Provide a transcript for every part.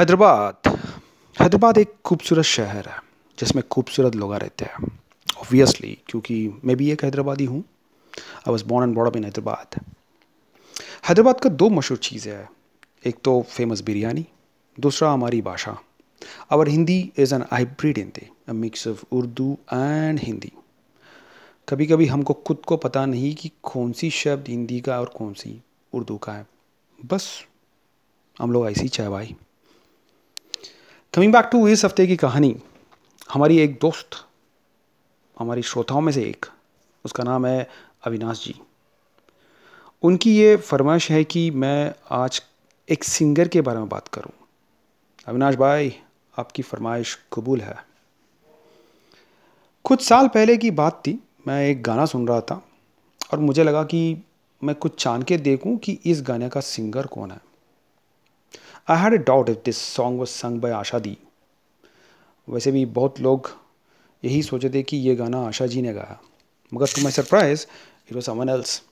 हैदराबाद। हैदराबाद एक खूबसूरत शहर है, जिसमें खूबसूरत लोग रहते हैं ऑब्वियसली क्योंकि मैं भी एक हैदराबादी हूँ। I was born and bored in Hyderabad. Hyderabad का दो मशहूर चीज़ें हैं। एक तो फ़ेमस बिरयानी, दूसरा हमारी भाषा। Our Hindi is an hybrid Hindi a mix of Urdu and Hindi कभी कभी हमको खुद को पता नहीं कि कौन सी शब्द हिंदी का और कौन सी उर्दू का है। बस, हम लोग ऐसी चाहे भाई कमिंग बैक टू इस हफ़्ते की कहानी, हमारी एक दोस्त, हमारी श्रोताओं में से एक, उसका नाम है अविनाश जी। उनकी ये फरमाइश है कि मैं आज एक सिंगर के बारे में बात करूँ। अविनाश भाई, आपकी फरमाइश कबूल है। कुछ साल पहले की बात थी, मैं एक गाना सुन रहा था और मुझे लगा कि मैं कुछ जान के देखूँ कि इस गाने का सिंगर कौन है। I had a doubt if this song was sung by Asha di वैसे भी बहुत लोग यही सोचे थे कि ये गाना आशा जी ने गाया। मगर to my surprise it was someone else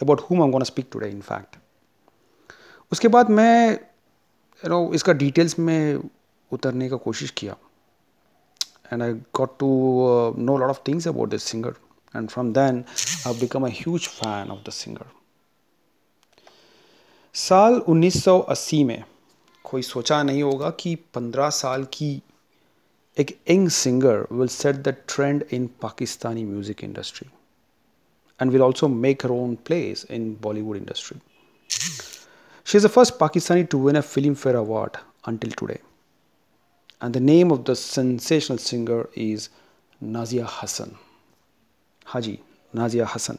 about whom I gonna speak today in fact उसके बाद मैं यू नो इसका डिटेल्स में उतरने का कोशिश किया। And I got to know lot of things about this singer and from then I become a huge fan of the singer साल 1980 में कोई सोचा नहीं होगा कि 15 साल की एक young singer will set the trend in Pakistani music industry and will also make her own place in Bollywood industry. She is the first Pakistani to win a Filmfare Award until today. And the name of the sensational singer is Nazia Hassan. Haji, Nazia Hassan.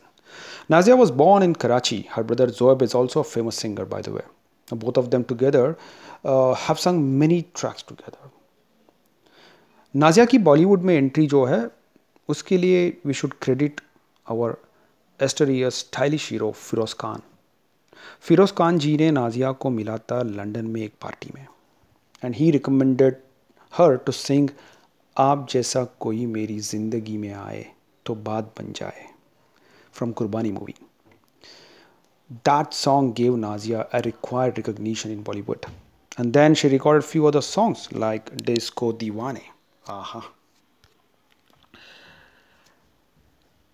Nazia was born in Karachi. Her brother Zoeb is also a famous singer, by the way. Both of them together uh, have sung many tracks together. Nazia की बॉलीवुड में entry जो है उसके लिए we should credit our exterior stylish hero Feroz Khan Feroz Khan ji ने नाजिया को मिला था लंदन में एक पार्टी में. And he recommended her to sing आप जैसा कोई मेरी ज़िंदगी में आए तो बात बन जाए from Qurbani movie That song gave Nazia a required recognition in Bollywood. And then she recorded few other songs like Disco Diwane. आहा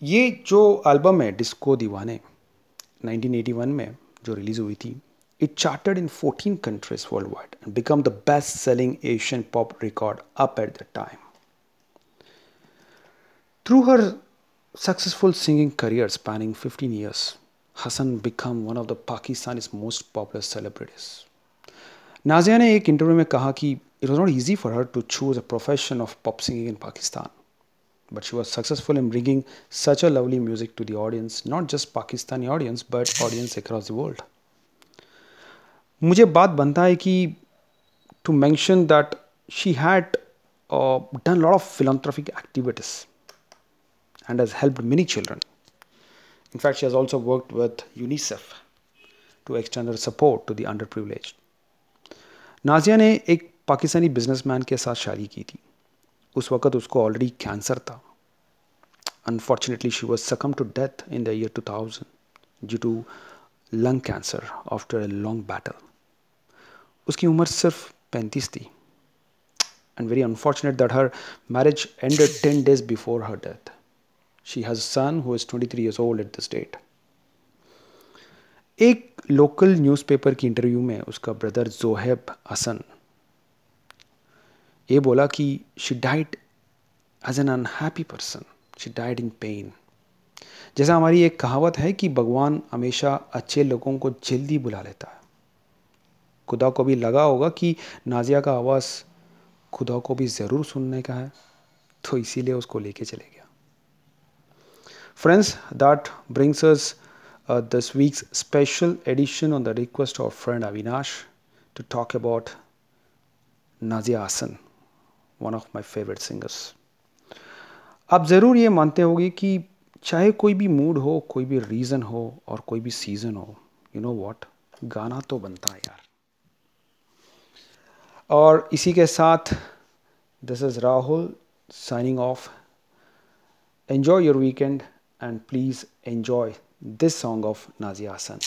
ये जो एल्बम है डिस्को दीवाने 1981 में जो रिलीज हुई थी it charted in 14 countries world wide and become the best selling Asian pop record up at the time through her successful singing career spanning 15 years Hasan become one of the Pakistan is most popular celebrities Nazia ने एक interview में कहा कि it was not easy for her to choose a profession of pop singing in Pakistan. But she was successful in bringing such a lovely music to the audience, not just Pakistani audience, but audience across the world. मुझे बात बनता है कि to mention that she had uh, done a lot of philanthropic activities and has helped many children. In fact, she has also worked with UNICEF to extend her support to the underprivileged. Nazia ने एक Pakistani businessman के साथ शादी की थी उस वक्त उसको ऑलरेडी कैंसर था unfortunately she was succumb to death in the year 2000 due to lung cancer after a long battle उसकी उम्र सिर्फ़ पैंतीस थी and very unfortunate that her marriage ended ten days before her death she has son who is twenty three years old at this date एक local newspaper की interview में उसका brother Zoheb Hassan ये बोला कि she died as an unhappy person she died in pain जैसा हमारी एक कहावत है कि भगवान हमेशा अच्छे लोगों को जल्दी बुला लेता है। खुदा को भी लगा होगा कि नाजिया का आवाज़ खुदा को भी ज़रूर सुनने का है तो इसीलिए उसको लेके चले गया। Friends that brings us this week's special edition on the request of friend Avinash to talk about Nazia Hassan one of my favourite singers आप ज़रूर ये मानते होंगे कि चाहे कोई भी मूड हो, कोई भी रीज़न हो और कोई भी सीज़न हो यू नो वॉट गाना तो बनता है यार। और इसी के साथ this is Rahul signing off enjoy your weekend and please enjoy this song of Nazi Hassan.